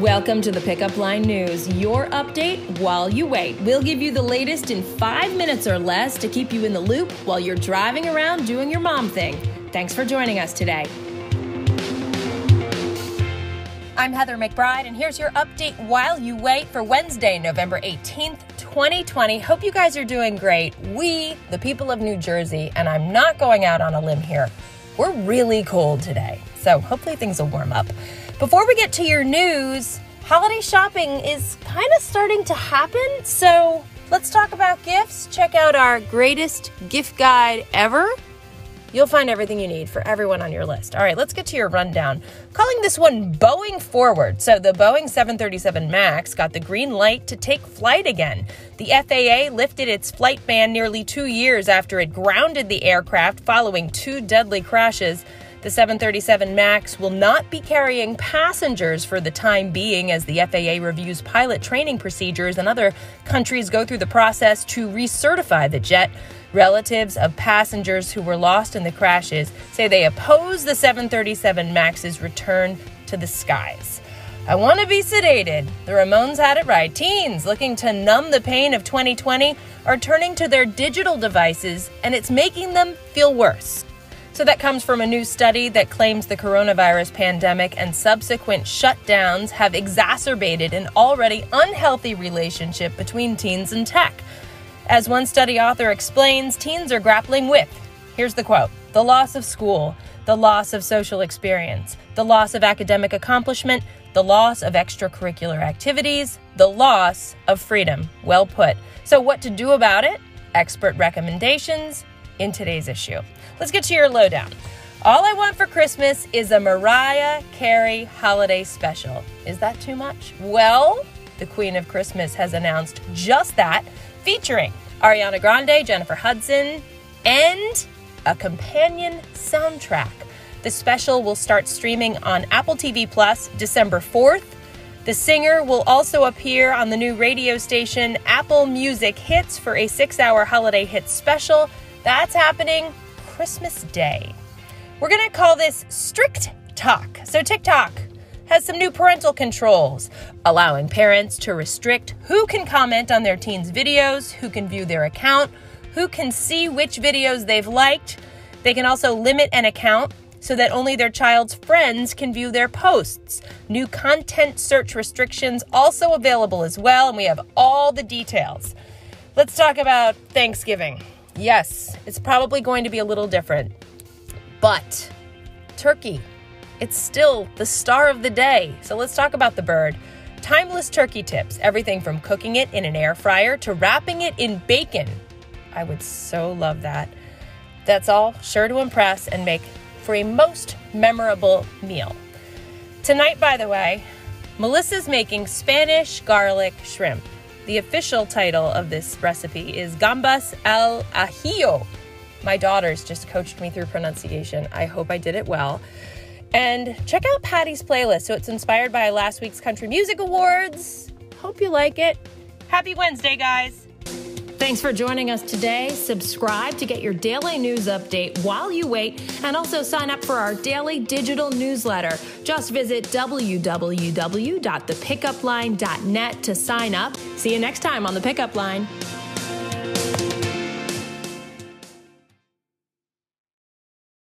Welcome to the Pickup Line News, your update while you wait. We'll give you the latest in five minutes or less to keep you in the loop while you're driving around doing your mom thing. Thanks for joining us today. I'm Heather McBride, and here's your update while you wait for Wednesday, November 18th, 2020. Hope you guys are doing great. We, the people of New Jersey, and I'm not going out on a limb here, we're really cold today. So hopefully things will warm up. Before we get to your news, holiday shopping is kind of starting to happen. So let's talk about gifts. Check out our greatest gift guide ever. You'll find everything you need for everyone on your list. All right, let's get to your rundown. Calling this one Boeing Forward. So, the Boeing 737 MAX got the green light to take flight again. The FAA lifted its flight ban nearly two years after it grounded the aircraft following two deadly crashes. The 737 MAX will not be carrying passengers for the time being as the FAA reviews pilot training procedures and other countries go through the process to recertify the jet. Relatives of passengers who were lost in the crashes say they oppose the 737 MAX's return to the skies. I want to be sedated. The Ramones had it right. Teens looking to numb the pain of 2020 are turning to their digital devices, and it's making them feel worse. So, that comes from a new study that claims the coronavirus pandemic and subsequent shutdowns have exacerbated an already unhealthy relationship between teens and tech. As one study author explains, teens are grappling with here's the quote the loss of school, the loss of social experience, the loss of academic accomplishment, the loss of extracurricular activities, the loss of freedom. Well put. So, what to do about it? Expert recommendations in today's issue. Let's get to your lowdown. All I Want for Christmas is a Mariah Carey holiday special. Is that too much? Well, the Queen of Christmas has announced just that, featuring Ariana Grande, Jennifer Hudson, and a companion soundtrack. The special will start streaming on Apple TV Plus December 4th. The singer will also appear on the new radio station Apple Music Hits for a six hour holiday hits special. That's happening Christmas Day. We're going to call this Strict Talk. So, TikTok has some new parental controls, allowing parents to restrict who can comment on their teens' videos, who can view their account, who can see which videos they've liked. They can also limit an account so that only their child's friends can view their posts. New content search restrictions also available as well, and we have all the details. Let's talk about Thanksgiving. Yes, it's probably going to be a little different. But turkey, it's still the star of the day. So let's talk about the bird. Timeless turkey tips everything from cooking it in an air fryer to wrapping it in bacon. I would so love that. That's all sure to impress and make for a most memorable meal. Tonight, by the way, Melissa's making Spanish garlic shrimp. The official title of this recipe is Gambas al Ajillo. My daughters just coached me through pronunciation. I hope I did it well. And check out Patty's playlist. So it's inspired by last week's Country Music Awards. Hope you like it. Happy Wednesday, guys. Thanks for joining us today. Subscribe to get your daily news update while you wait, and also sign up for our daily digital newsletter. Just visit www.thepickupline.net to sign up. See you next time on The Pickup Line.